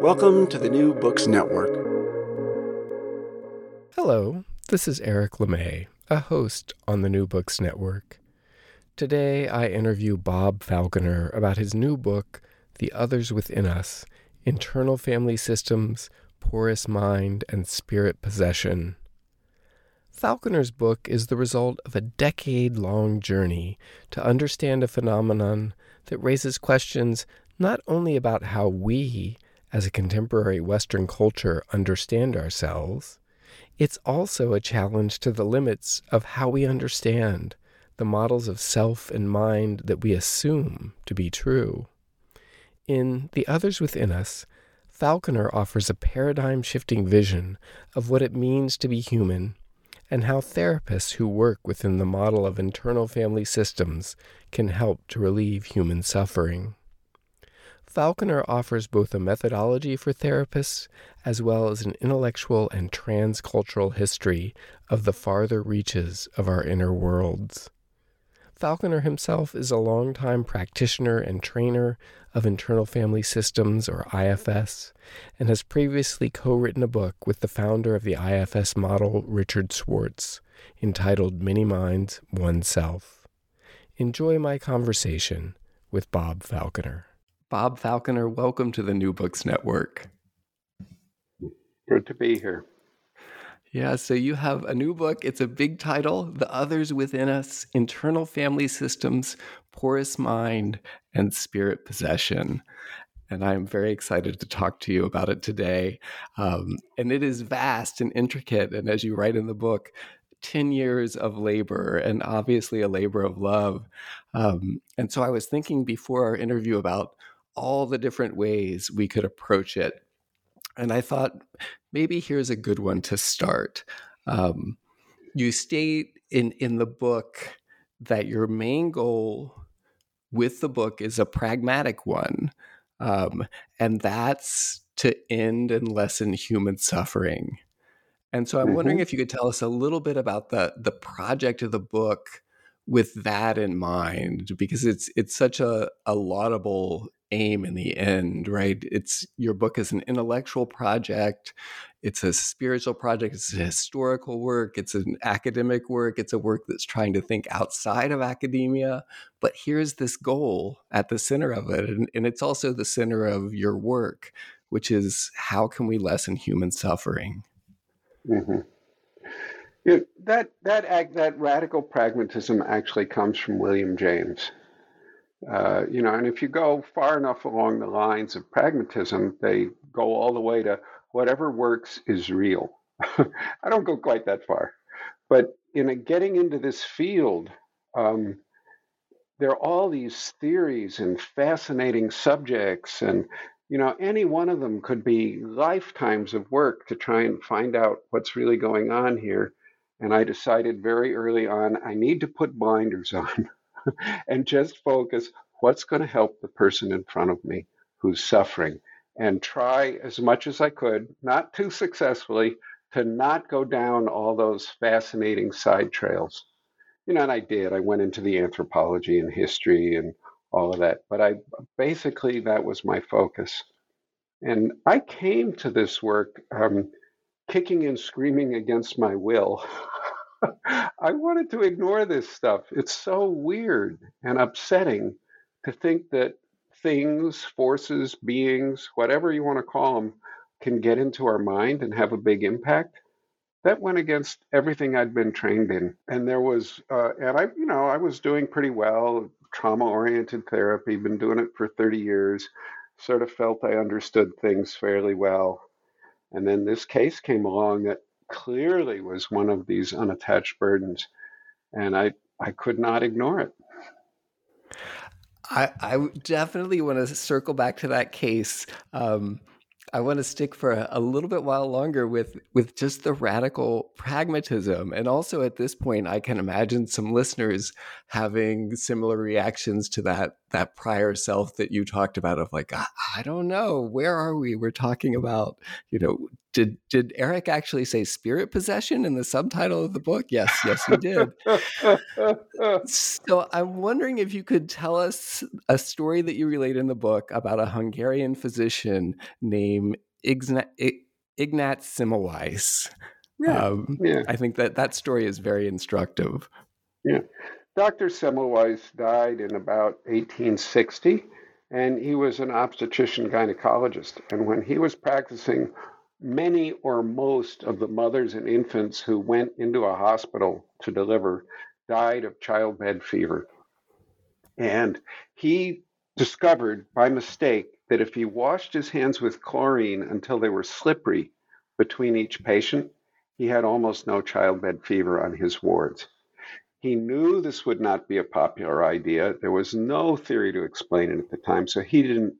Welcome to the New Books Network. Hello, this is Eric LeMay, a host on the New Books Network. Today I interview Bob Falconer about his new book, The Others Within Us Internal Family Systems, Porous Mind, and Spirit Possession. Falconer's book is the result of a decade long journey to understand a phenomenon that raises questions not only about how we, as a contemporary Western culture understand ourselves, it's also a challenge to the limits of how we understand the models of self and mind that we assume to be true. In The Others Within Us, Falconer offers a paradigm shifting vision of what it means to be human and how therapists who work within the model of internal family systems can help to relieve human suffering. Falconer offers both a methodology for therapists as well as an intellectual and transcultural history of the farther reaches of our inner worlds. Falconer himself is a longtime practitioner and trainer of internal family systems, or IFS, and has previously co written a book with the founder of the IFS model, Richard Schwartz, entitled Many Minds, One Self. Enjoy my conversation with Bob Falconer. Bob Falconer, welcome to the New Books Network. Good to be here. Yeah, so you have a new book. It's a big title The Others Within Us Internal Family Systems, Porous Mind, and Spirit Possession. And I'm very excited to talk to you about it today. Um, and it is vast and intricate. And as you write in the book, 10 years of labor and obviously a labor of love. Um, and so I was thinking before our interview about all the different ways we could approach it. And I thought maybe here's a good one to start. Um, you state in, in the book that your main goal with the book is a pragmatic one, um, and that's to end and lessen human suffering. And so I'm mm-hmm. wondering if you could tell us a little bit about the the project of the book with that in mind, because it's it's such a, a laudable aim in the end, right? It's your book is an intellectual project, it's a spiritual project, it's a historical work, it's an academic work, it's a work that's trying to think outside of academia. But here's this goal at the center of it, and, and it's also the center of your work, which is how can we lessen human suffering? Mm-hmm. That that that radical pragmatism actually comes from William James. Uh, you know, and if you go far enough along the lines of pragmatism, they go all the way to whatever works is real. I don't go quite that far, but in a, getting into this field, um, there are all these theories and fascinating subjects, and you know, any one of them could be lifetimes of work to try and find out what's really going on here. And I decided very early on I need to put blinders on. and just focus what's going to help the person in front of me who's suffering and try as much as I could, not too successfully, to not go down all those fascinating side trails. You know, and I did. I went into the anthropology and history and all of that, but I basically that was my focus. And I came to this work um, kicking and screaming against my will. I wanted to ignore this stuff. It's so weird and upsetting to think that things, forces, beings, whatever you want to call them, can get into our mind and have a big impact. That went against everything I'd been trained in. And there was, uh, and I, you know, I was doing pretty well, trauma oriented therapy, been doing it for 30 years, sort of felt I understood things fairly well. And then this case came along that clearly was one of these unattached burdens. And I, I could not ignore it. I, I definitely want to circle back to that case. Um, I want to stick for a, a, little bit while longer with with just the radical pragmatism, and also at this point, I can imagine some listeners having similar reactions to that that prior self that you talked about of like, I, I don't know, where are we? We're talking about, you know, did did Eric actually say spirit possession in the subtitle of the book? Yes, yes, he did. so I'm wondering if you could tell us a story that you relate in the book about a Hungarian physician named Ignat, Ignat Semmelweis. Yeah, um, yeah. I think that that story is very instructive. Yeah. Dr. Semmelweis died in about 1860, and he was an obstetrician gynecologist. And when he was practicing many or most of the mothers and infants who went into a hospital to deliver died of childbed fever. And he discovered by mistake that if he washed his hands with chlorine until they were slippery between each patient, he had almost no childbed fever on his wards. He knew this would not be a popular idea. There was no theory to explain it at the time, so he didn't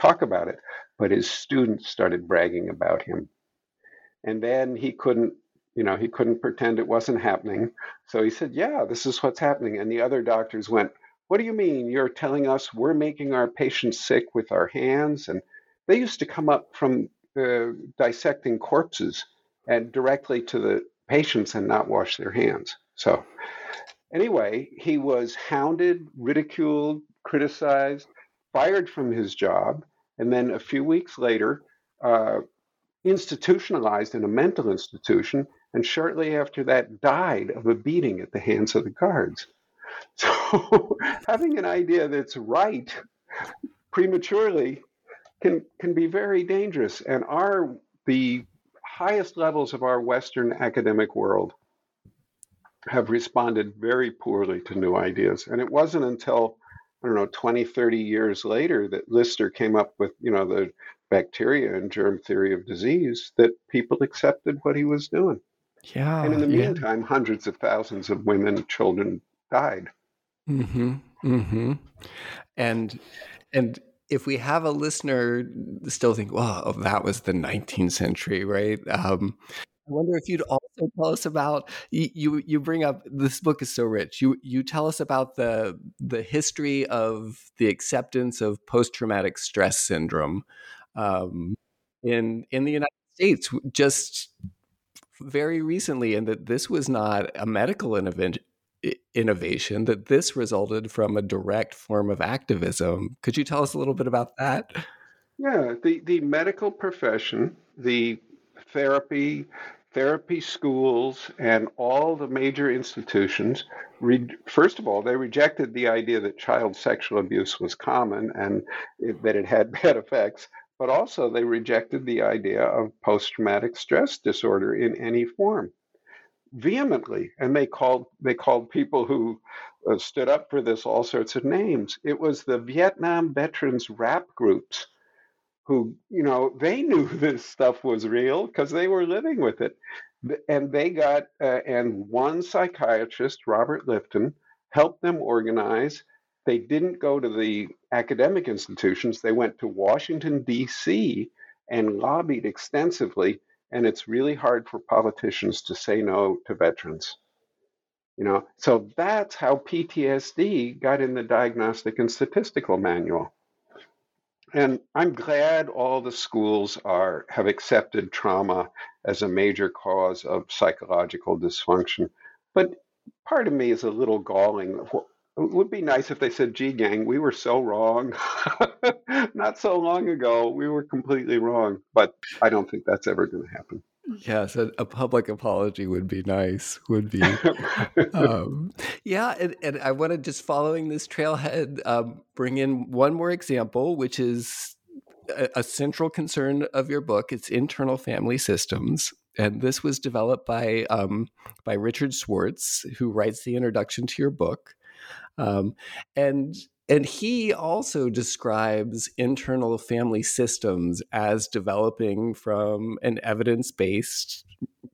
talk about it but his students started bragging about him. And then he couldn't, you know, he couldn't pretend it wasn't happening. So he said, Yeah, this is what's happening. And the other doctors went, What do you mean? You're telling us we're making our patients sick with our hands? And they used to come up from uh, dissecting corpses and directly to the patients and not wash their hands. So, anyway, he was hounded, ridiculed, criticized, fired from his job and then a few weeks later, uh, institutionalized in a mental institution, and shortly after that, died of a beating at the hands of the guards. So, having an idea that's right prematurely can can be very dangerous. And our the highest levels of our Western academic world have responded very poorly to new ideas. And it wasn't until I don't know, 20, 30 years later that Lister came up with, you know, the bacteria and germ theory of disease that people accepted what he was doing. Yeah. And in the yeah. meantime, hundreds of thousands of women and children died. Mm-hmm. Mm-hmm. And and if we have a listener still think, well, that was the 19th century, right? Um, I wonder if you'd also tell us about you. You bring up this book is so rich. You you tell us about the the history of the acceptance of post traumatic stress syndrome um, in in the United States just very recently, and that this was not a medical innovation innovation that this resulted from a direct form of activism. Could you tell us a little bit about that? Yeah, the, the medical profession, the therapy, therapy schools, and all the major institutions, re- first of all, they rejected the idea that child sexual abuse was common and it, that it had bad effects, but also they rejected the idea of post traumatic stress disorder in any form. Vehemently and they called they called people who uh, stood up for this all sorts of names. It was the vietnam veterans rap groups who, you know, they knew this stuff was real because they were living with it. And they got, uh, and one psychiatrist, Robert Lifton, helped them organize. They didn't go to the academic institutions, they went to Washington, D.C., and lobbied extensively. And it's really hard for politicians to say no to veterans. You know, so that's how PTSD got in the Diagnostic and Statistical Manual. And I'm glad all the schools are have accepted trauma as a major cause of psychological dysfunction. But part of me is a little galling. It would be nice if they said, gee, gang, we were so wrong. Not so long ago, we were completely wrong. But I don't think that's ever going to happen. Yes, a, a, public apology would be nice. Would be, um, yeah. And, and I want to just following this trailhead, um, bring in one more example, which is a, a, central concern of your book. It's internal family systems, and this was developed by um, by Richard Schwartz, who writes the introduction to your book. Um, and and he also describes internal family systems as developing from an evidence based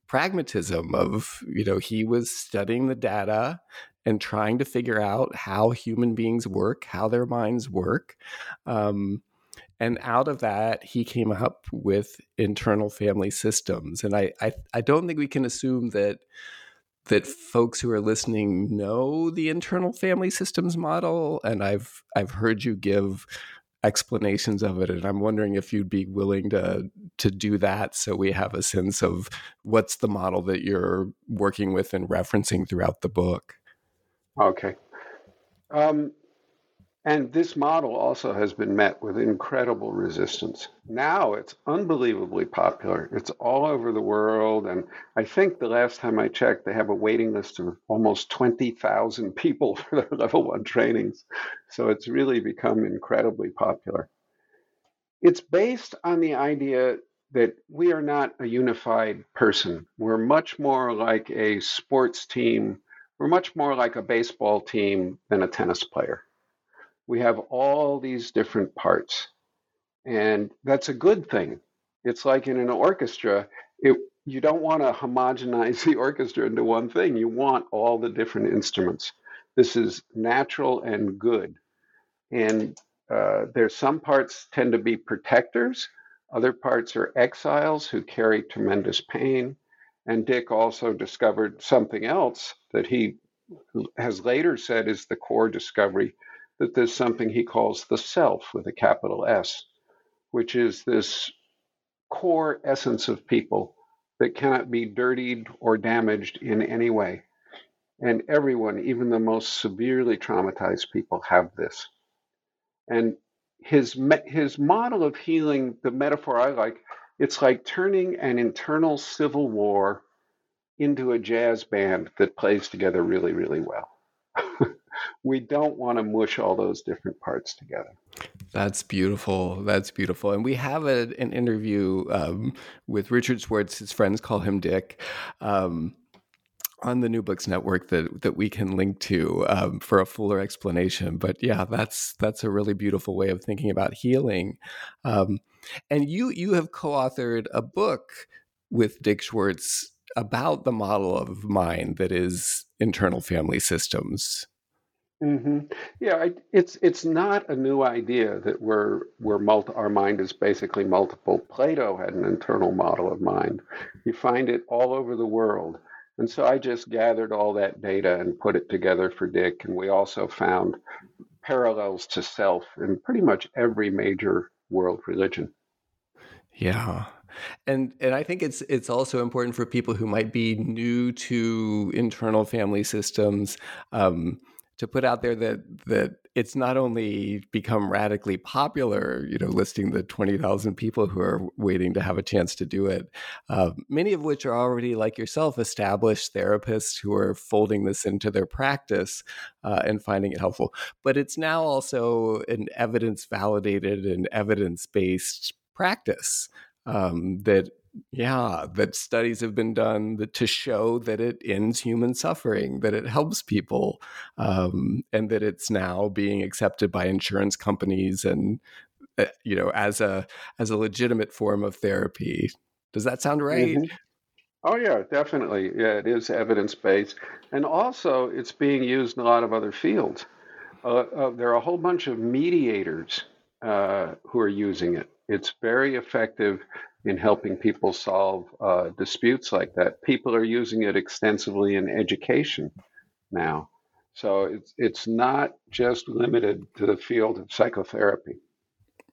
pragmatism of, you know, he was studying the data and trying to figure out how human beings work, how their minds work. Um, and out of that, he came up with internal family systems. And I, I, I don't think we can assume that that folks who are listening know the internal family systems model and I've I've heard you give explanations of it and I'm wondering if you'd be willing to to do that so we have a sense of what's the model that you're working with and referencing throughout the book. Okay. Um, and this model also has been met with incredible resistance. Now it's unbelievably popular. It's all over the world. And I think the last time I checked, they have a waiting list of almost 20,000 people for their level one trainings. So it's really become incredibly popular. It's based on the idea that we are not a unified person. We're much more like a sports team. We're much more like a baseball team than a tennis player we have all these different parts. And that's a good thing. It's like in an orchestra, it, you don't want to homogenize the orchestra into one thing. You want all the different instruments. This is natural and good. And uh, there's some parts tend to be protectors, other parts are exiles who carry tremendous pain. And Dick also discovered something else that he has later said is the core discovery that there's something he calls the self with a capital S, which is this core essence of people that cannot be dirtied or damaged in any way. And everyone, even the most severely traumatized people, have this. And his his model of healing, the metaphor I like, it's like turning an internal civil war into a jazz band that plays together really, really well. we don't want to mush all those different parts together. That's beautiful. That's beautiful. And we have a, an interview um, with Richard Schwartz. His friends call him Dick. Um, on the New Books Network that that we can link to um, for a fuller explanation. But yeah, that's that's a really beautiful way of thinking about healing. Um, and you you have co-authored a book with Dick Schwartz about the model of mind that is internal family systems. Mm-hmm. Yeah, it's it's not a new idea that we're we're multi, our mind is basically multiple. Plato had an internal model of mind. You find it all over the world, and so I just gathered all that data and put it together for Dick. And we also found parallels to self in pretty much every major world religion. Yeah, and and I think it's it's also important for people who might be new to internal family systems. Um, to put out there that that it's not only become radically popular, you know, listing the twenty thousand people who are waiting to have a chance to do it, uh, many of which are already like yourself, established therapists who are folding this into their practice uh, and finding it helpful. But it's now also an evidence validated and evidence based practice um, that yeah, that studies have been done that, to show that it ends human suffering, that it helps people, um, and that it's now being accepted by insurance companies and uh, you know as a as a legitimate form of therapy. Does that sound right? Mm-hmm. Oh yeah, definitely. Yeah, it is evidence based, and also it's being used in a lot of other fields. Uh, uh, there are a whole bunch of mediators uh, who are using it. It's very effective in helping people solve uh, disputes like that. People are using it extensively in education now. So it's it's not just limited to the field of psychotherapy.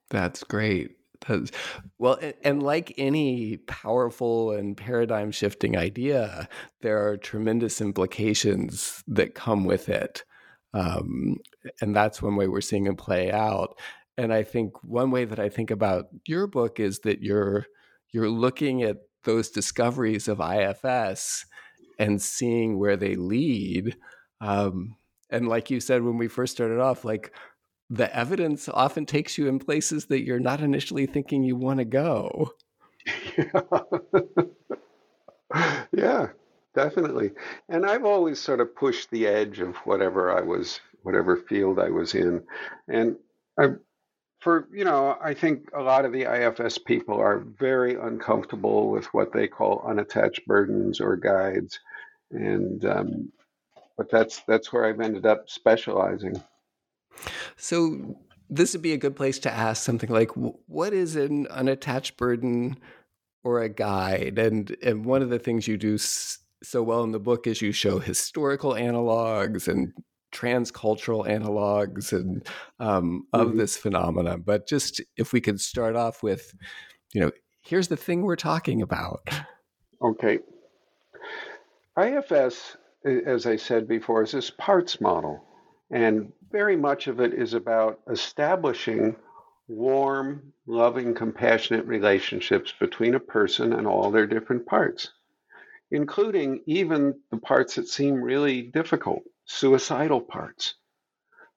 That's great. That's, well, and like any powerful and paradigm shifting idea, there are tremendous implications that come with it. Um, and that's one way we're seeing it play out. And I think one way that I think about your book is that you're you're looking at those discoveries of IFS and seeing where they lead. Um, and like you said when we first started off, like the evidence often takes you in places that you're not initially thinking you want to go. Yeah. yeah, definitely. And I've always sort of pushed the edge of whatever I was, whatever field I was in. And I, for, you know, I think a lot of the IFS people are very uncomfortable with what they call unattached burdens or guides. And, um, but that's, that's where I've ended up specializing. So this would be a good place to ask something like, what is an unattached burden or a guide? And and one of the things you do so well in the book is you show historical analogs and transcultural analogs and um, of mm-hmm. this phenomenon. But just if we could start off with, you know, here's the thing we're talking about. Okay. IFS, as I said before, is this parts model. And very much of it is about establishing warm, loving, compassionate relationships between a person and all their different parts, including even the parts that seem really difficult, suicidal parts.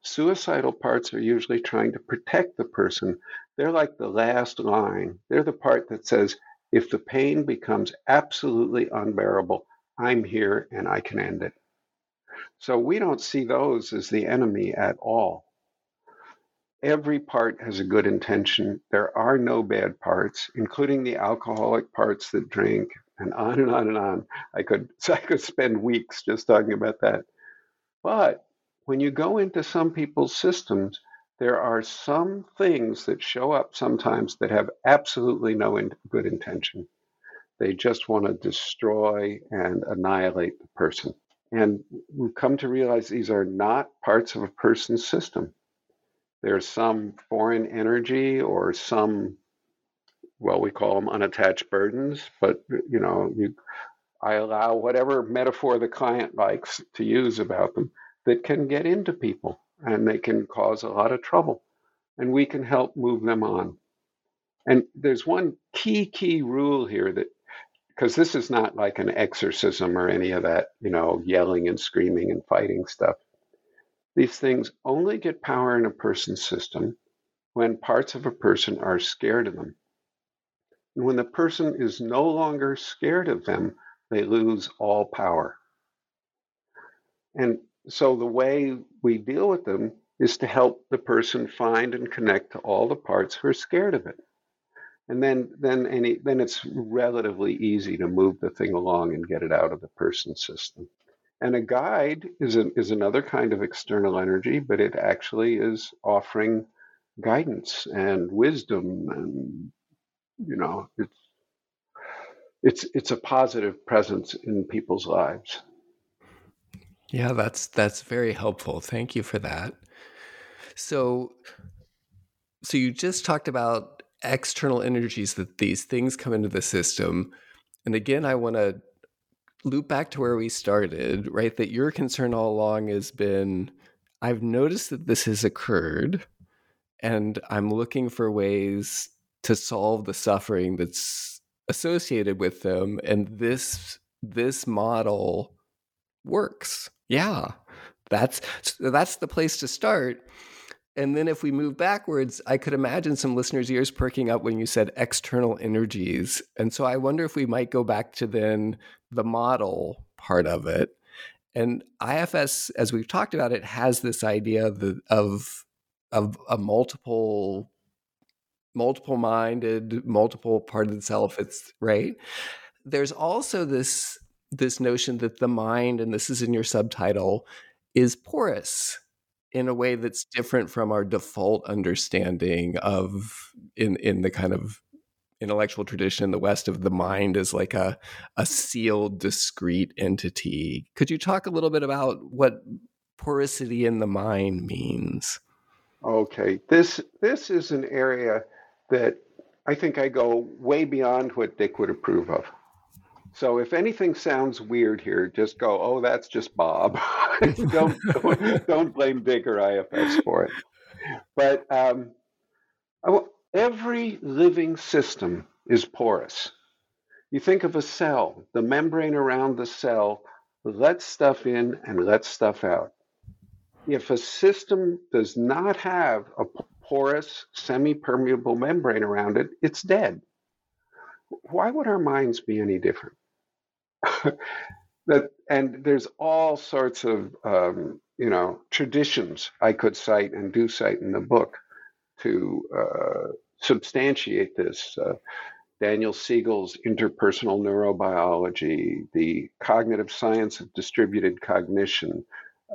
Suicidal parts are usually trying to protect the person. They're like the last line. They're the part that says, if the pain becomes absolutely unbearable, I'm here and I can end it. So we don't see those as the enemy at all. Every part has a good intention. There are no bad parts, including the alcoholic parts that drink, and on and on and on. I could so I could spend weeks just talking about that. But when you go into some people's systems, there are some things that show up sometimes that have absolutely no in- good intention. They just want to destroy and annihilate the person. And we've come to realize these are not parts of a person's system. There's some foreign energy or some, well, we call them unattached burdens, but you know, you, I allow whatever metaphor the client likes to use about them that can get into people and they can cause a lot of trouble. And we can help move them on. And there's one key, key rule here that because this is not like an exorcism or any of that, you know, yelling and screaming and fighting stuff. These things only get power in a person's system when parts of a person are scared of them. And when the person is no longer scared of them, they lose all power. And so the way we deal with them is to help the person find and connect to all the parts who are scared of it and then then any then it's relatively easy to move the thing along and get it out of the person's system. And a guide is an, is another kind of external energy, but it actually is offering guidance and wisdom, and you know, it's it's it's a positive presence in people's lives. Yeah, that's that's very helpful. Thank you for that. So so you just talked about external energies that these things come into the system. And again, I want to loop back to where we started, right? That your concern all along has been I've noticed that this has occurred, and I'm looking for ways to solve the suffering that's associated with them. And this this model works. Yeah. That's that's the place to start. And then if we move backwards, I could imagine some listeners' ears perking up when you said external energies. And so I wonder if we might go back to then the model part of it. And IFS, as we've talked about it, has this idea of the, of, of a multiple multiple minded multiple part of the self it's right? There's also this this notion that the mind and this is in your subtitle is porous in a way that's different from our default understanding of in in the kind of intellectual tradition in the west of the mind as like a a sealed discrete entity. Could you talk a little bit about what porosity in the mind means? Okay, this this is an area that I think I go way beyond what Dick would approve of. So if anything sounds weird here, just go, "Oh, that's just Bob." don't, don't, blame Dick or IFS for it. But um, every living system is porous. You think of a cell, the membrane around the cell lets stuff in and lets stuff out. If a system does not have a porous, semi permeable membrane around it, it's dead. Why would our minds be any different? that, and there's all sorts of um, you know traditions I could cite and do cite in the book to uh, substantiate this. Uh, Daniel Siegel's interpersonal neurobiology, the cognitive science of distributed cognition,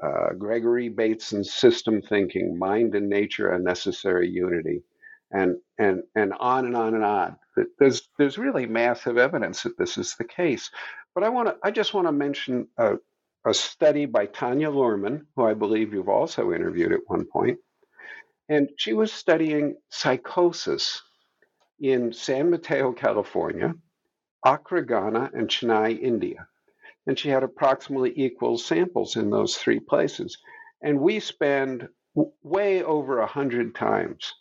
uh, Gregory Bateson's system thinking, mind and nature, a necessary unity, and and and on and on and on. There's there's really massive evidence that this is the case. But I want to I just want to mention a, a study by Tanya Luhrmann, who I believe you've also interviewed at one point, and she was studying psychosis in San Mateo, California, Accra, Ghana, and Chennai, India. And she had approximately equal samples in those three places. And we spend w- way over a hundred times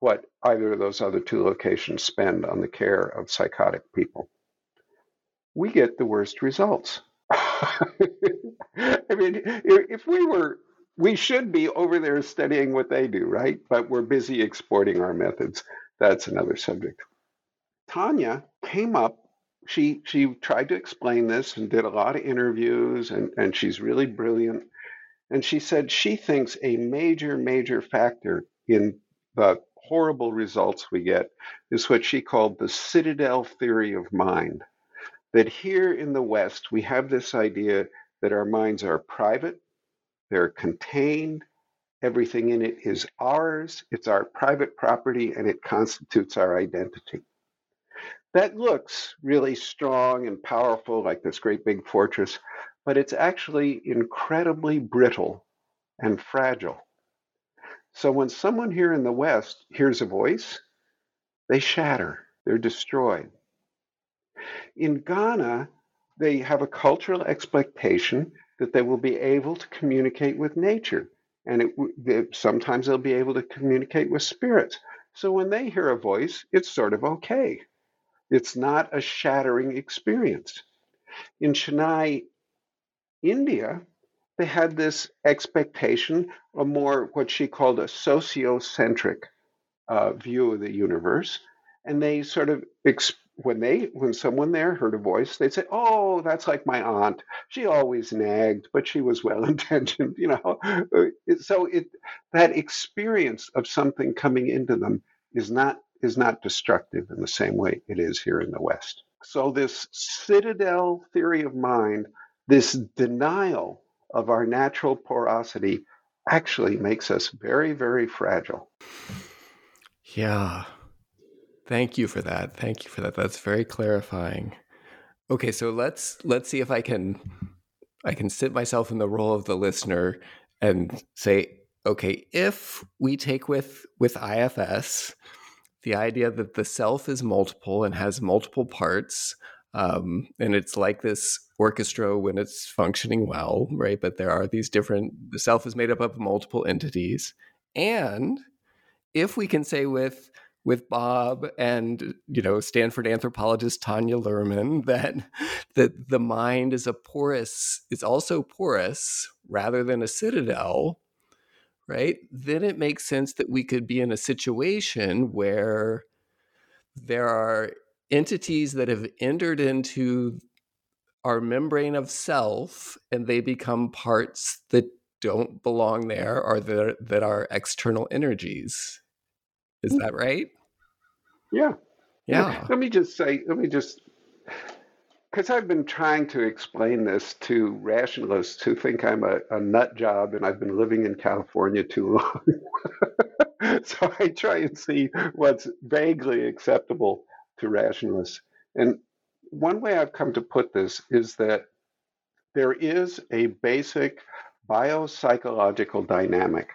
what either of those other two locations spend on the care of psychotic people. We get the worst results. I mean, if we were, we should be over there studying what they do, right? But we're busy exporting our methods that's another subject. Tanya came up. She she tried to explain this and did a lot of interviews, and, and she's really brilliant. And she said she thinks a major, major factor in the horrible results we get is what she called the citadel theory of mind. That here in the West, we have this idea that our minds are private, they're contained, Everything in it is ours, it's our private property, and it constitutes our identity. That looks really strong and powerful, like this great big fortress, but it's actually incredibly brittle and fragile. So when someone here in the West hears a voice, they shatter, they're destroyed. In Ghana, they have a cultural expectation that they will be able to communicate with nature and it, sometimes they'll be able to communicate with spirits. So when they hear a voice, it's sort of okay. It's not a shattering experience. In Chennai, India, they had this expectation, a more what she called a sociocentric uh, view of the universe, and they sort of when they when someone there heard a voice, they'd say, "Oh, that's like my aunt. She always nagged, but she was well intentioned." You know, uh, so it that experience of something coming into them is not is not destructive in the same way it is here in the West. So this citadel theory of mind, this denial of our natural porosity, actually makes us very very fragile. Yeah. Thank you for that. Thank you for that. That's very clarifying. Okay, so let's let's see if I can I can sit myself in the role of the listener and say, okay, if we take with with IFS the idea that the self is multiple and has multiple parts, um, and it's like this orchestra when it's functioning well, right? But there are these different. The self is made up of multiple entities, and if we can say with with Bob and you know Stanford anthropologist Tanya Luhrmann that that the mind is a porous is also porous rather than a citadel right then it makes sense that we could be in a situation where there are entities that have entered into our membrane of self and they become parts that don't belong there or that, that are external energies is hmm. that right? Yeah. Yeah. Let me just say, let me just, because I've been trying to explain this to rationalists who think I'm a, a nut job and I've been living in California too long. so I try and see what's vaguely acceptable to rationalists. And one way I've come to put this is that there is a basic biopsychological dynamic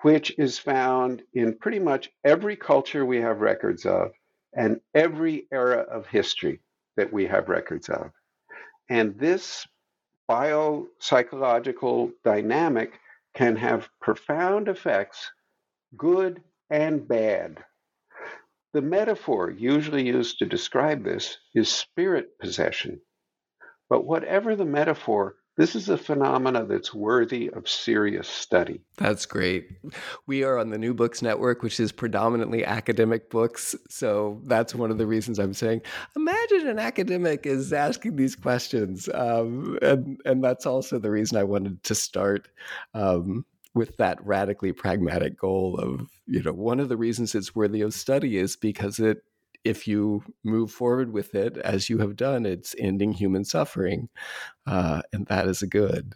which is found in pretty much every culture we have records of and every era of history that we have records of. And this biopsychological dynamic can have profound effects, good and bad. The metaphor usually used to describe this is spirit possession. But whatever the metaphor, this is a phenomena that's worthy of serious study. That's great. We are on the New Books Network, which is predominantly academic books. So that's one of the reasons I'm saying, imagine an academic is asking these questions. Um, and, and that's also the reason I wanted to start um, with that radically pragmatic goal of, you know, one of the reasons it's worthy of study is because it if you move forward with it as you have done, it's ending human suffering. Uh, and that is a good.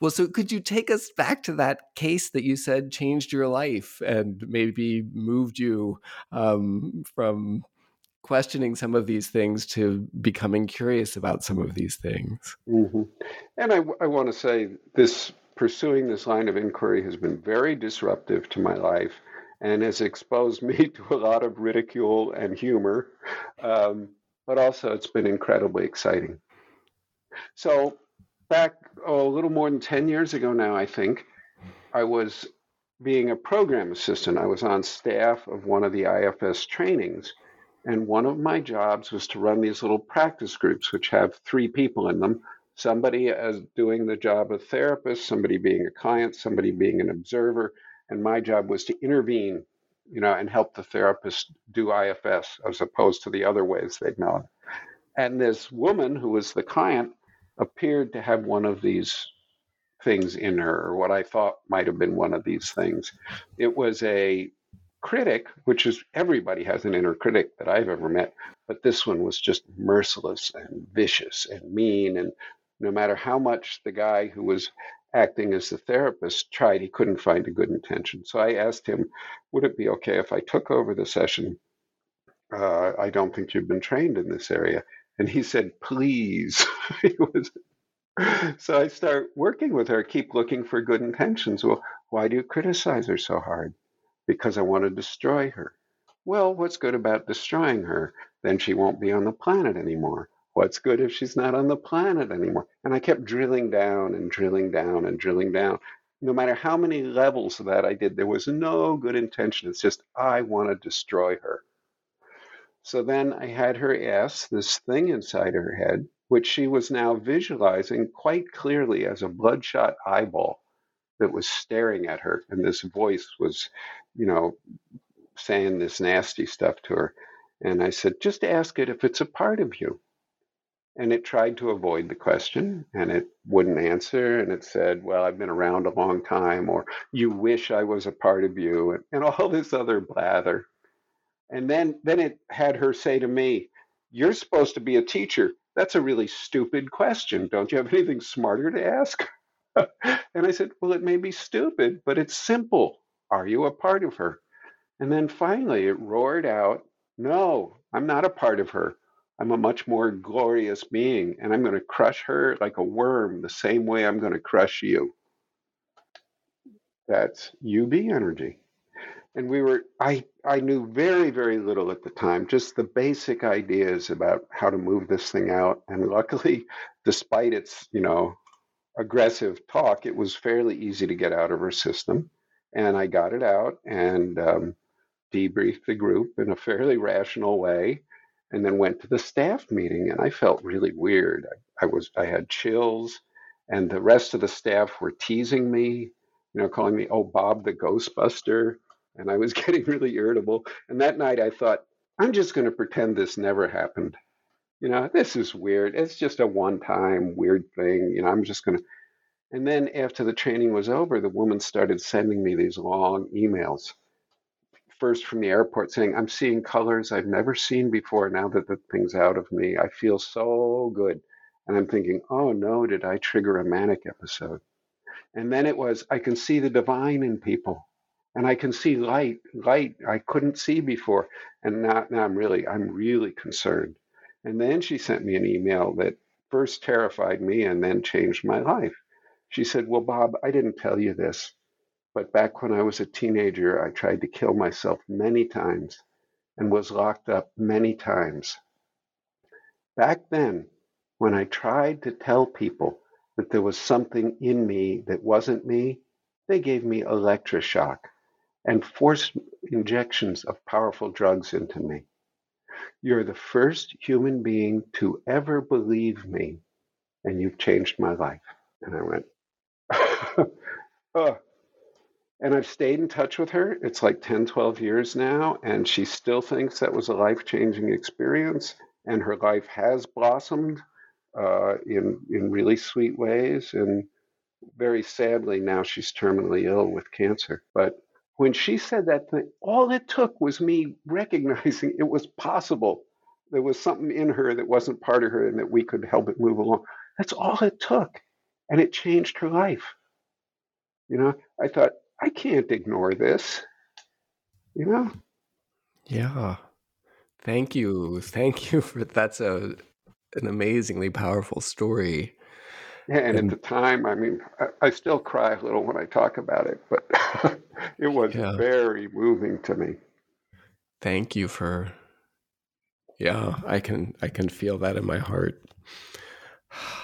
Well, so could you take us back to that case that you said changed your life and maybe moved you um, from questioning some of these things to becoming curious about some of these things? Mm-hmm. And I, I want to say this pursuing this line of inquiry has been very disruptive to my life and has exposed me to a lot of ridicule and humor. Um, but also, it's been incredibly exciting. So, back oh, a little more than 10 years ago now, I think, I was being a program assistant. I was on staff of one of the IFS trainings. And one of my jobs was to run these little practice groups, which have three people in them somebody as doing the job of therapist, somebody being a client, somebody being an observer, and my job was to intervene, you know, and help the therapist do IFS as opposed to the other ways they'd known. And this woman who was the client appeared to have one of these things in her, or what I thought might have been one of these things. It was a critic, which is everybody has an inner critic that I've ever met, but this one was just merciless and vicious and mean. And no matter how much the guy who was acting as the therapist tried, he couldn't find a good intention. So I asked him, would it be okay if I took over the session? Uh, I don't think you've been trained in this area. And he said, please. was, so I start working with her, keep looking for good intentions. Well, why do you criticize her so hard? Because I want to destroy her. Well, what's good about destroying her? Then she won't be on the planet anymore. What's good if she's not on the planet anymore? And I kept drilling down and drilling down and drilling down. No matter how many levels of that I did, there was no good intention. It's just, I want to destroy her. So then I had her ask this thing inside her head, which she was now visualizing quite clearly as a bloodshot eyeball that was staring at her. And this voice was, you know, saying this nasty stuff to her. And I said, just ask it if it's a part of you and it tried to avoid the question and it wouldn't answer and it said well i've been around a long time or you wish i was a part of you and, and all this other blather. And then then it had her say to me you're supposed to be a teacher. That's a really stupid question. Don't you have anything smarter to ask? And i said well it may be stupid but it's simple. Are you a part of her? And then finally it roared out no i'm not a part of her I'm a much more glorious being, and I'm going to crush her like a worm the same way I'm going to crush you. That's UB energy. And we were, I, I knew very, very little at the time, just the basic ideas about how to move this thing out. And luckily, despite its, you know, aggressive talk, it was fairly easy to get out of her system. And I got it out and um, debriefed the group in a fairly rational way and then went to the staff meeting and I felt really weird. I, I, was I had chills and the rest of the staff were teasing me, you know, calling me oh Bob the Ghostbuster and I was getting really irritable. And that night I thought I'm just going to pretend this never happened. You know, this is weird. It's just a one-time weird thing. You know, I'm just going to and then after the training was over, the woman started sending me these long emails first from the airport saying, I'm seeing colors I've never seen before now that the thing's out of me. I feel so good. And I'm thinking, oh no, did I trigger a manic episode? And then it was, I can see the divine in people. And I can see light, light I couldn't see before. And now, now I'm really, I'm really concerned. And then she sent me an email that first terrified me and then changed my life. She said, Well, Bob, I didn't tell you this, But back when I was a teenager, I tried to kill myself many times and was locked up many times. Back then, when I tried to tell people that there was something in me that wasn't me, they gave me electroshock and forced injections of powerful drugs into me. You're the first human being to ever believe me, and you've changed my life. And I went, oh. And I've stayed in touch with her. It's like 10, 12 years now, and she still thinks that was a life changing experience. And her life has blossomed uh, in, in really sweet ways. And very sadly, now she's terminally ill with cancer. But when she said that thing, all it took was me recognizing it was possible. There was something in her that wasn't part of her and that we could help it move along. That's all it took. And it changed her life. You know, I thought, I can't ignore this. You know? Yeah. Thank you. Thank you for that's a an amazingly powerful story. Yeah, and, and, at the time, I mean, I, I, still cry a little when I talk about it, but it was yeah. very moving to me. Thank you for Yeah, I can I can feel that in my heart.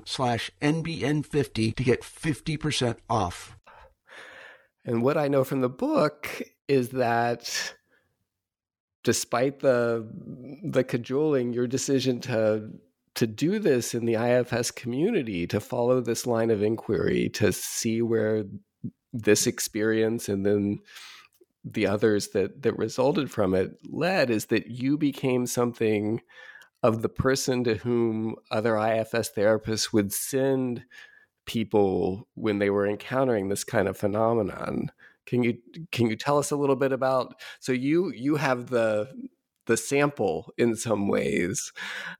slash NBN50 to get 50% off. And what I know from the book is that despite the the cajoling, your decision to to do this in the IFS community, to follow this line of inquiry, to see where this experience and then the others that that resulted from it led is that you became something of the person to whom other IFS therapists would send people when they were encountering this kind of phenomenon. Can you can you tell us a little bit about so you you have the the sample in some ways.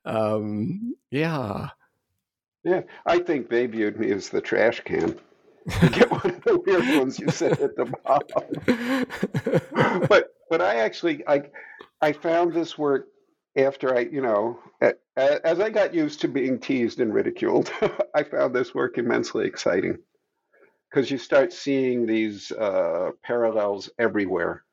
Um, yeah. Yeah, I think they viewed me as the trash can. get one of the weird ones you said at the bottom. but but I actually I I found this work after I, you know, as I got used to being teased and ridiculed, I found this work immensely exciting because you start seeing these uh, parallels everywhere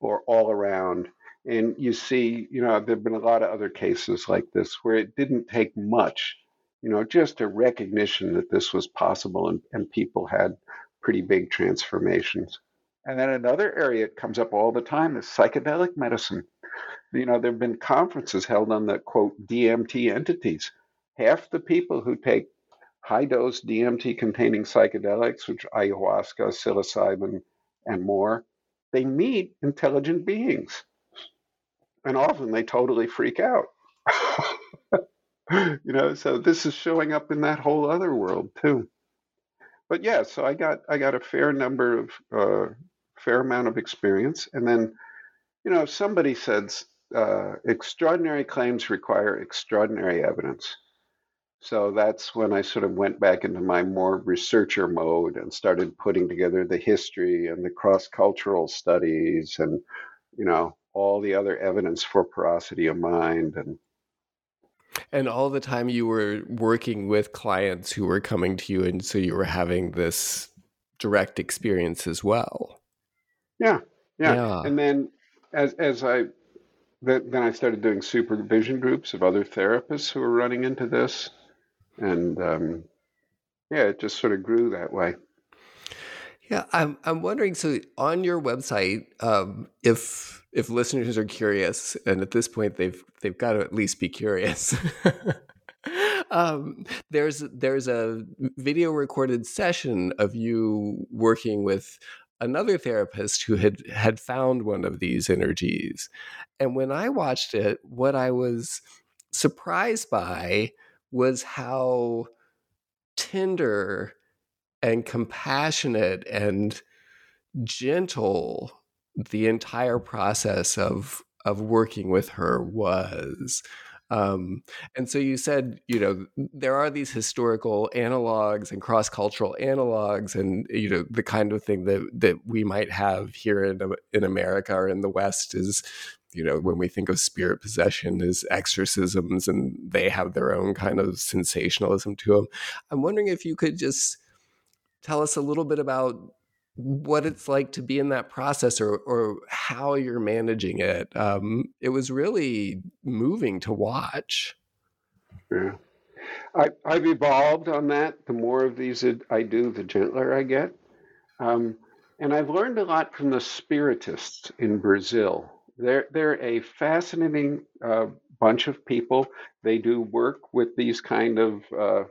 or all around. And you see, you know, there have been a lot of other cases like this where it didn't take much, you know, just a recognition that this was possible and, and people had pretty big transformations. And then another area that comes up all the time is psychedelic medicine you know, there have been conferences held on the quote DMT entities. Half the people who take high dose DMT containing psychedelics, which ayahuasca, psilocybin, and more, they meet intelligent beings. And often they totally freak out. you know, so this is showing up in that whole other world too. But yeah, so I got I got a fair number of uh, fair amount of experience, and then, you know, if somebody says uh, extraordinary claims require extraordinary evidence. So that's when I sort of went back into my more researcher mode and started putting together the history and the cross cultural studies and, you know, all the other evidence for porosity of mind and and all the time you were working with clients who were coming to you and so you were having this direct experience as well yeah yeah, yeah. and then as as i then I started doing supervision groups of other therapists who were running into this, and um, yeah, it just sort of grew that way. Yeah, I'm I'm wondering. So on your website, um, if if listeners are curious, and at this point they've they've got to at least be curious. um, there's there's a video recorded session of you working with another therapist who had had found one of these energies, and when I watched it, what I was surprised by was how tender and compassionate and gentle the entire process of of working with her was um, and so you said, you know, there are these historical analogs and cross-cultural analogs, and you know, the kind of thing that that we might have here in in America or in the West is, you know, when we think of spirit possession as exorcisms, and they have their own kind of sensationalism to them. I'm wondering if you could just tell us a little bit about what it's like to be in that process or, or how you're managing it. Um, it was really moving to watch. Yeah. I, I've evolved on that. The more of these I do, the gentler I get. Um, and I've learned a lot from the spiritists in Brazil. They're, they're a fascinating uh, bunch of people. They do work with these kind of uh,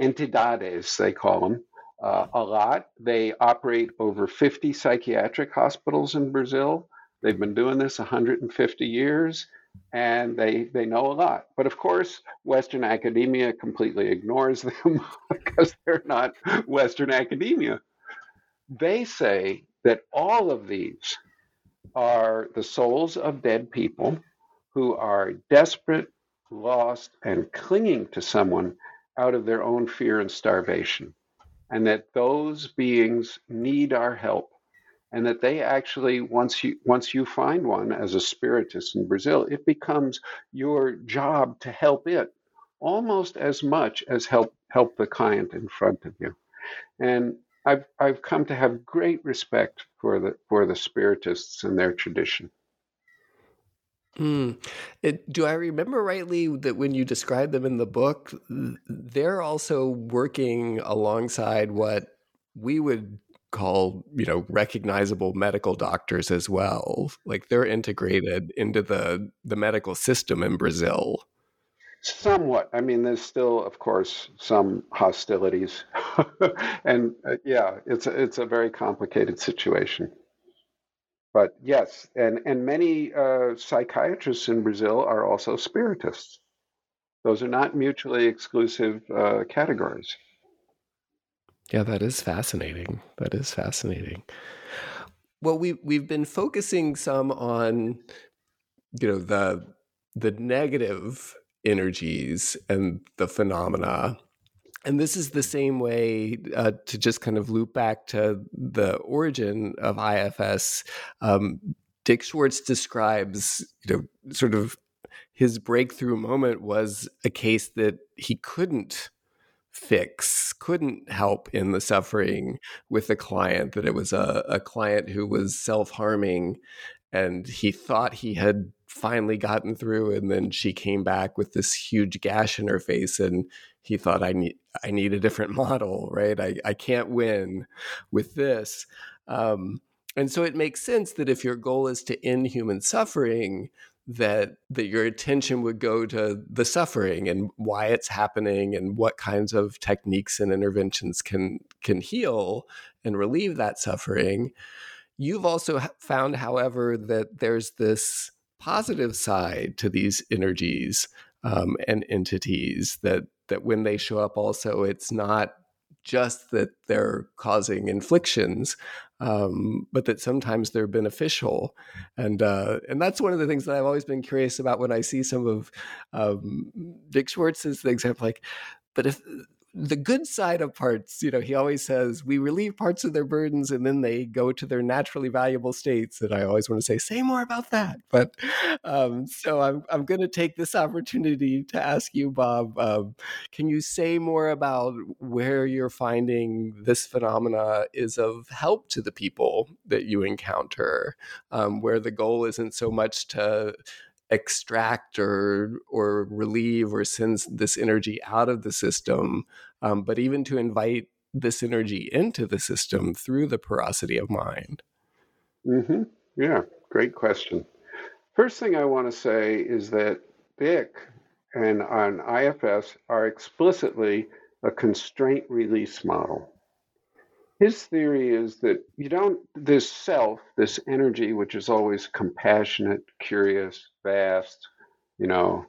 entidades, they call them uh, a lot. They operate over 50 psychiatric hospitals in Brazil. They've been doing this 150 years and they, they know a lot. But of course, Western academia completely ignores them because they're not Western academia. They say that all of these are the souls of dead people who are desperate, lost, and clinging to someone out of their own fear and starvation and that those beings need our help and that they actually once you once you find one as a spiritist in Brazil it becomes your job to help it almost as much as help help the client in front of you. And I've I've come to have great respect for the for the spiritists and their tradition Mm. It, do I remember rightly that when you describe them in the book, they're also working alongside what we would call, you know, recognizable medical doctors as well. Like they're integrated into the the medical system in Brazil. Somewhat. I mean, there's still, of course, some hostilities, and uh, yeah, it's a, it's a very complicated situation but yes, and and many uh, psychiatrists in Brazil are also spiritists. Those are not mutually exclusive uh, categories. Yeah, that is fascinating. That is fascinating. Well, we we've been focusing some on you know the the negative energies and the phenomena and this is the same way uh, to just kind of loop back to the origin of IFS. Um, Dick Schwartz describes, you know, sort of his breakthrough moment was a case that he couldn't fix, couldn't help in the suffering with a client, that it was a, a client who was self harming and he thought he had finally gotten through and then she came back with this huge gash in her face and he thought i need i need a different model right? I, I can't win with this. Um, and so it makes sense that if your goal is to end human suffering that that your attention would go to the suffering and why it's happening and what kinds of techniques and interventions can can heal and relieve that suffering. You've also found however that there's this positive side to these energies um, and entities that that when they show up also it's not just that they're causing inflictions um, but that sometimes they're beneficial. And uh, and that's one of the things that I've always been curious about when I see some of um, Dick Schwartz's things. I'm like but if the good side of parts, you know, he always says we relieve parts of their burdens and then they go to their naturally valuable states. And I always want to say, say more about that. But um, so I'm, I'm going to take this opportunity to ask you, Bob, um, can you say more about where you're finding this phenomena is of help to the people that you encounter, um, where the goal isn't so much to extract or or relieve or send this energy out of the system, um, but even to invite this energy into the system through the porosity of mind? Mm-hmm. Yeah, great question. First thing I want to say is that Dick and on IFS are explicitly a constraint release model. His theory is that you don't, this self, this energy, which is always compassionate, curious, vast, you know,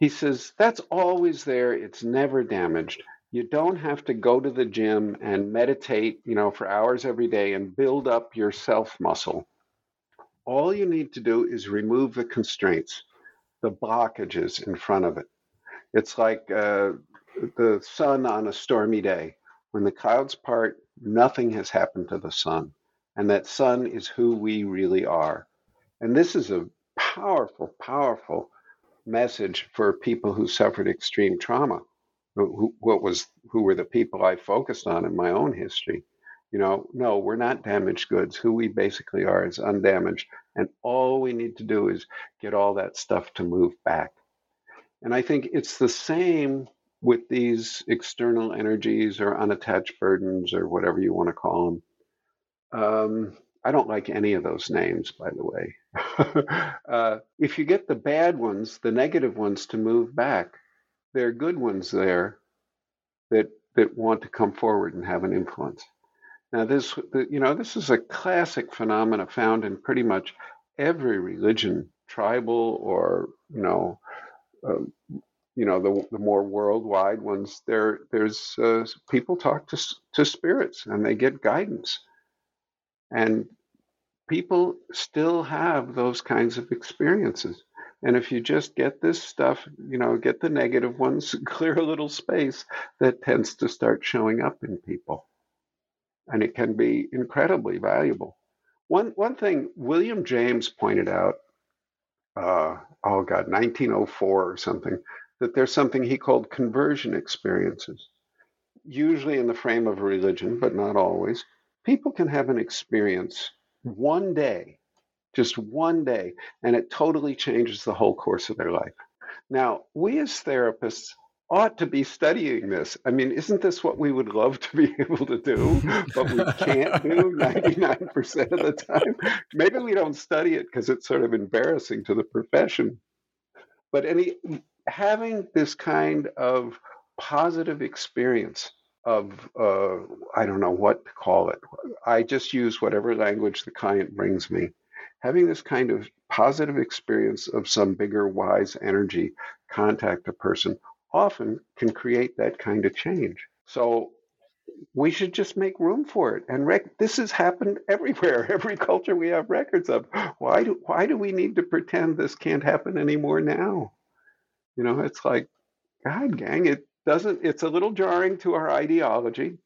he says that's always there. It's never damaged. You don't have to go to the gym and meditate, you know, for hours every day and build up your self muscle. All you need to do is remove the constraints, the blockages in front of it. It's like uh, the sun on a stormy day. When the clouds part, nothing has happened to the sun. And that sun is who we really are. And this is a powerful, powerful message for people who suffered extreme trauma. Who, what was who were the people I focused on in my own history? You know, no, we're not damaged goods. Who we basically are is undamaged, and all we need to do is get all that stuff to move back. And I think it's the same with these external energies or unattached burdens or whatever you want to call them. Um, I don't like any of those names, by the way. uh, if you get the bad ones, the negative ones to move back, there are good ones there that that want to come forward and have an influence. Now, this you know this is a classic phenomena found in pretty much every religion, tribal or you know uh, you know the, the more worldwide ones there there's uh, people talk to to spirits and they get guidance and people still have those kinds of experiences. And if you just get this stuff you know get the negative ones clear a little space that tends to start showing up in people. And it can be incredibly valuable. One one thing william james pointed out uh, oh god 1904 or something that there's something he called conversion experiences, usually in the frame of religion, but not always. People can have an experience one day, just one day, and it totally changes the whole course of their life. Now, we as therapists ought to be studying this. I mean, isn't this what we would love to be able to do, but we can't do 99% of the time? Maybe we don't study it because it's sort of embarrassing to the profession. But any having this kind of positive experience of uh, I don't know what to call it. I just use whatever language the client brings me. Having this kind of positive experience of some bigger wise energy contact a person often can create that kind of change. So we should just make room for it. And rec- this has happened everywhere, every culture we have records of. Why do why do we need to pretend this can't happen anymore now? You know, it's like, God, gang, it doesn't, it's a little jarring to our ideology,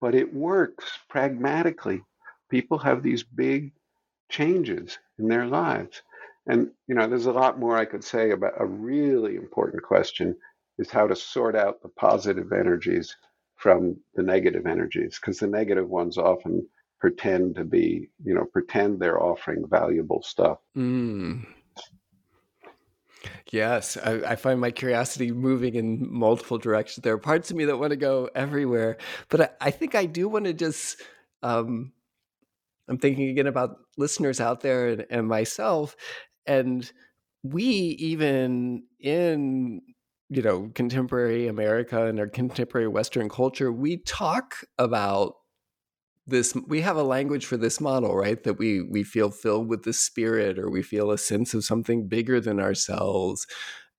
but it works pragmatically. People have these big changes in their lives. And, you know, there's a lot more I could say about a really important question is how to sort out the positive energies from the negative energies, because the negative ones often pretend to be, you know, pretend they're offering valuable stuff. Mm. Yes, I, I, find my curiosity moving in multiple directions. There are parts of me that want to go everywhere, but I, I think I do want to just. Um, I'm thinking again about listeners out there and, and myself, and we even in you know contemporary America and our contemporary Western culture, we talk about this we have a language for this model right? That we we feel filled with the spirit or we feel a sense of something bigger than ourselves.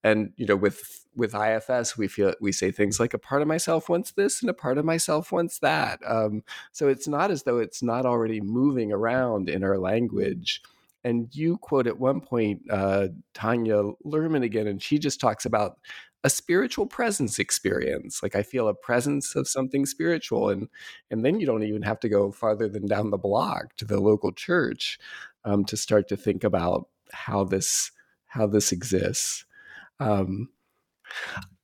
And you know with with ifs we feel we say things like a part of myself wants this and a part of myself wants that. Um, so it's not as though it's not already moving around in our language. And you quote at one point uh, Tanya Luhrmann again and she just talks about a spiritual presence experience like i feel a presence of something spiritual and and then you don't even have to go farther than down the block to the local church um, to start to think about how this how this exists. Um,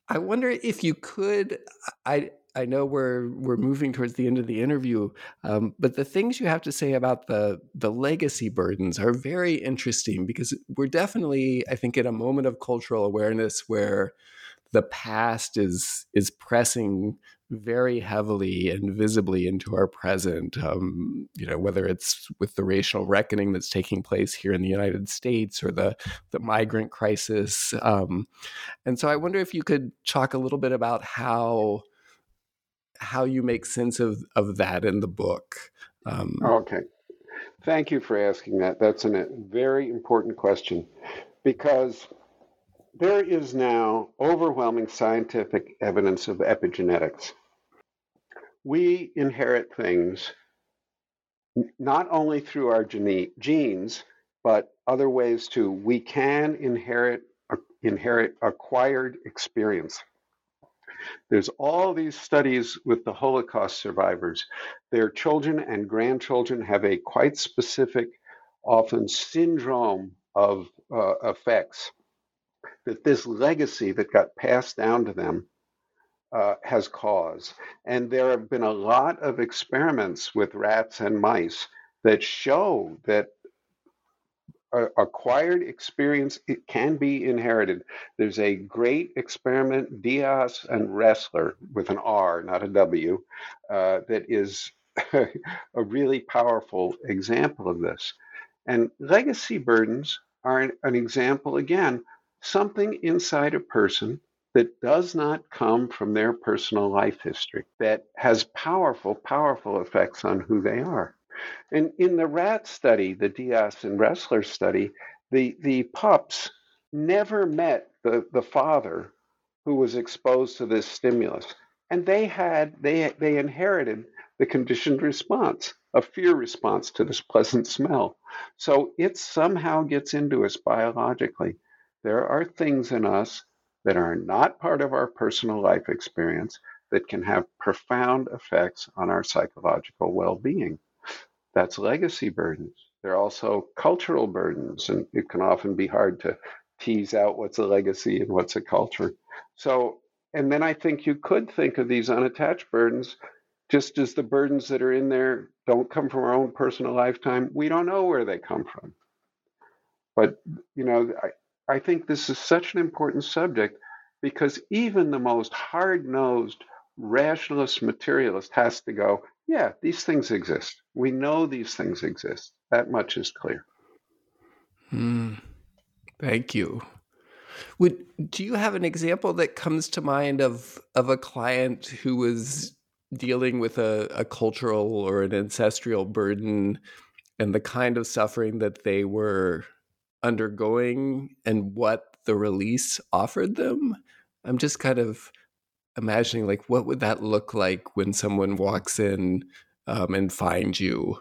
i wonder if you could i I know we're we're moving towards the end of the interview, um, but the things you have to say about the the legacy burdens are very interesting because we're definitely, I think, at a moment of cultural awareness where the past is is pressing very heavily and visibly into our present. Um, you know, whether it's with the racial reckoning that's taking place here in the United States or the the migrant crisis. Um, and so, I wonder if you could talk a little bit about how how you make sense of of that in the book. Um, okay, thank you for asking that. That's a very important question because there is now overwhelming scientific evidence of epigenetics. We inherit things not only through our gene- genes, but other ways too. We can inherit inherit acquired experience. There's all these studies with the Holocaust survivors. Their children and grandchildren have a quite specific, often syndrome of uh, effects that this legacy that got passed down to them uh, has caused. And there have been a lot of experiments with rats and mice that show that acquired experience it can be inherited. There's a great experiment, Dias and Ressler with an R, not a W, uh, that is a really powerful example of this. And legacy burdens are an, an example again something inside a person that does not come from their personal life history that has powerful, powerful effects on who they are. And in the rat study, the Dias and Ressler study, the, the pups never met the, the father who was exposed to this stimulus. And they had, they, they inherited the conditioned response, a fear response to this pleasant smell. So it somehow gets into us biologically. There are things in us that are not part of our personal life experience that can have profound effects on our psychological well being. That's legacy burdens. There are also cultural burdens, and it can often be hard to tease out what's a legacy and what's a culture. So, and then I think you could think of these unattached burdens just as the burdens that are in there don't come from our own personal lifetime. We don't know where they come from. But, you know, I, think this is such an important subject because even the most hard nosed rationalist materialist has to go, yeah, these things exist. We know these things exist. That much is clear. Mm, thank you. Would do you have an example that comes to mind of of a client who was dealing with a, a cultural or an ancestral burden and the kind of suffering that they were undergoing and what the release offered them. I'm just kind of imagining like what would that look like when someone walks in um, and finds you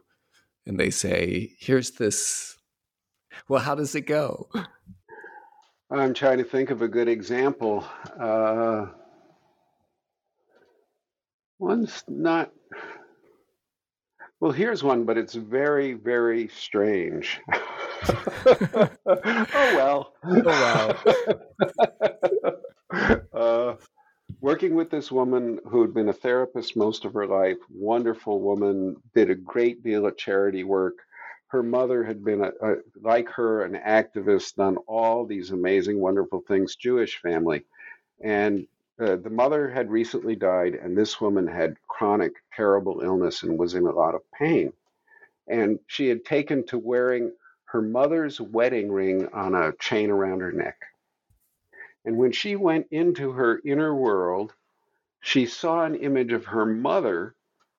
and they say, "Here's this." Well, how does it go? I'm trying to think of a good example. Uh, one's not. Well, here's one, but it's very, very strange. oh well. Oh wow. uh, working with this woman who had been a therapist most of her life, wonderful woman, did a great deal of charity work. Her mother had been, a, a, like her, an activist, done all these amazing, wonderful things, Jewish family. And uh, the mother had recently died, and this woman had chronic, terrible illness and was in a lot of pain. And she had taken to wearing her mother's wedding ring on a chain around her neck. And when she went into her inner world, she saw an image of her mother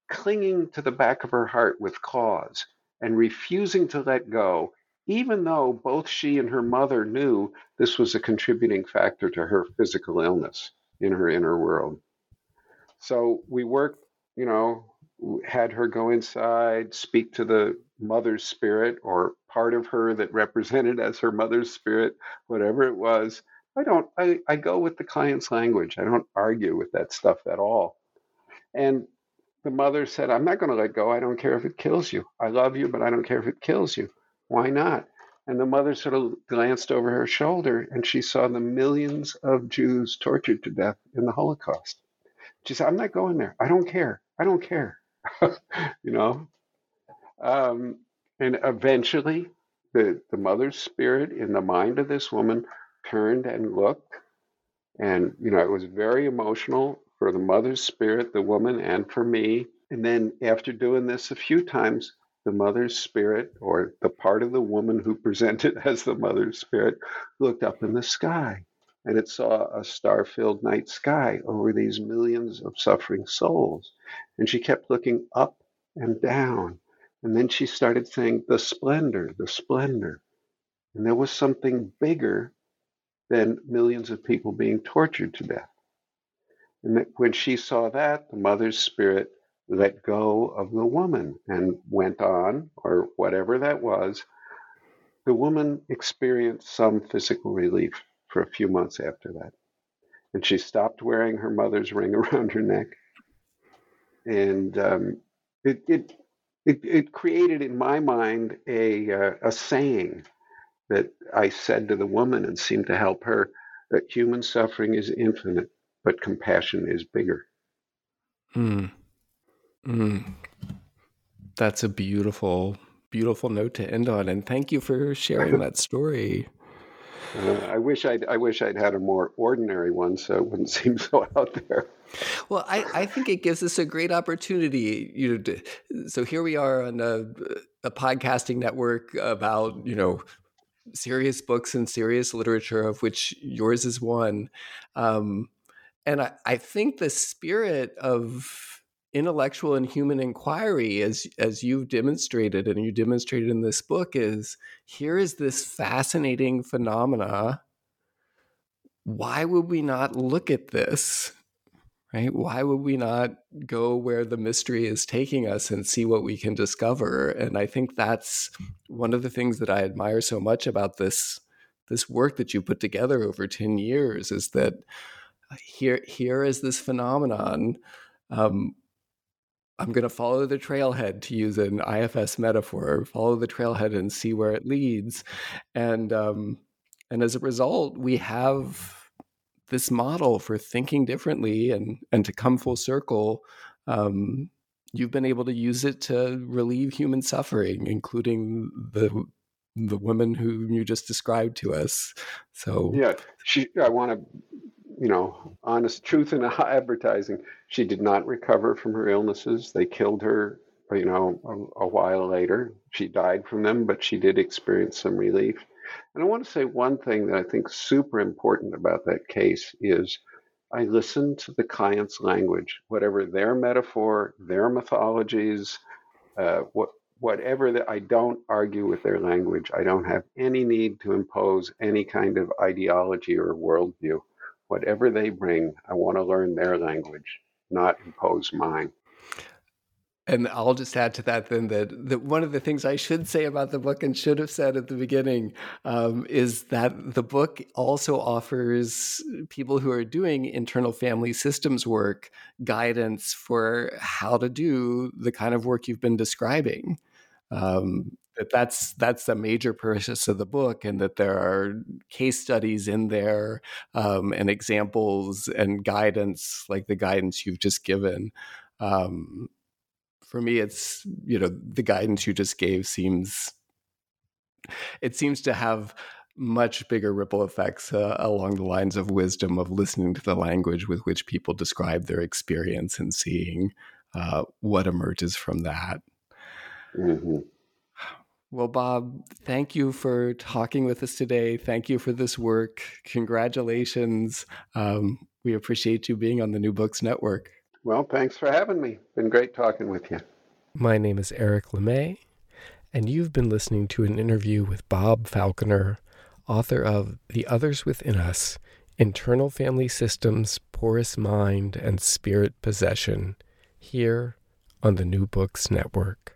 clinging to the back of her heart with claws and refusing to let go, even though both she and her mother knew this was a contributing factor to her physical illness in her inner world. So we worked, you know, had her go inside, speak to the mother's spirit or part of her that represented as her mother's spirit, whatever it was. I don't, I, I go with the client's language. I don't argue with that stuff at all. And the mother said, I'm not going to let go. I don't care if it kills you. I love you, but I don't care if it kills you. Why not? And the mother sort of glanced over her shoulder and she saw the millions of Jews tortured to death in the Holocaust. She said, I'm not going there. I don't care. I don't care. you know? Um, and eventually, the, the mother's spirit in the mind of this woman turned and looked And, you know, it was very emotional for the mother's spirit, the woman, and for me. And then after doing this a few times, the mother's spirit, or the part of the woman who presented as the mother's spirit, looked up in the sky and it saw a star filled night sky over these millions of suffering souls. And she kept looking up and down. And then she started saying, The splendor, the splendor. And there was something bigger than millions of people being tortured to death. And when she saw that, the mother's spirit let go of the woman and went on, or whatever that was. The woman experienced some physical relief for a few months after that. And she stopped wearing her mother's ring around her neck. And um, it, it, it, it, created in my mind a, uh, a saying that I said to the woman and seemed to help her that human suffering is infinite, but compassion is bigger. Mm. Mm. That's a beautiful, beautiful note to end on. And thank you for sharing that story. Uh, I wish I'd I wish I'd had a more ordinary one, so it wouldn't seem so out there. Well, I, I think it gives us a great opportunity. You know, to, so here we are on a, a podcasting network about you know serious books and serious literature, of which yours is one. Um, and I, I think the spirit of intellectual and human inquiry as as you've demonstrated and you demonstrated in this book is here is this fascinating phenomena. Why would we not look at this right? Why would we not go where the mystery is taking us and see what we can discover? And i think that's one of the things that i admire so much about this this work that you put together over 10 years is that here here is this phenomenon. Um, I'm going to follow the trailhead to use an IFS metaphor, follow the trailhead and see where it leads. And um, and as a result, we have this model for thinking differently and and to come full circle. Um, you've been able to use it to relieve human suffering, including the the women who you just described to us. So yeah, she. I want to you know, honest truth in advertising. She did not recover from her illnesses. They killed her, you know, a, a, while later. She died from them, but she did experience some relief. And I want to say one thing that I think super important about that case is I listened to the client's language, whatever their metaphor, their mythologies, uh, what whatever that I don't argue with their language. I don't have any need to impose any kind of ideology or worldview whatever they bring, I want to learn their language, not impose mine. And I'll just add to that then that, that one of the things I should say about the book and should have said at the beginning um, is that the book also offers people who are doing internal family systems work guidance for how to do the kind of work you've been describing. Um, that that's that's a major purpose of the book, and that there are case studies in there um, and examples and guidance, like the guidance you've just given. Um, for me, it's you know the guidance you just gave seems it seems to have much bigger ripple effects uh, along the lines of wisdom of listening to the language with which people describe their experience and seeing uh, what emerges from that. Mm-hmm. Well, Bob, thank you for talking with us today. Thank you for this work. Congratulations. Um, we appreciate you being on the New Books Network. Well, thanks for having me. Been great talking with you. My name is Eric LeMay, and you've been listening to an interview with Bob Falconer, author of The Others Within Us Internal Family Systems, Porous Mind, and Spirit Possession, here on the New Books Network.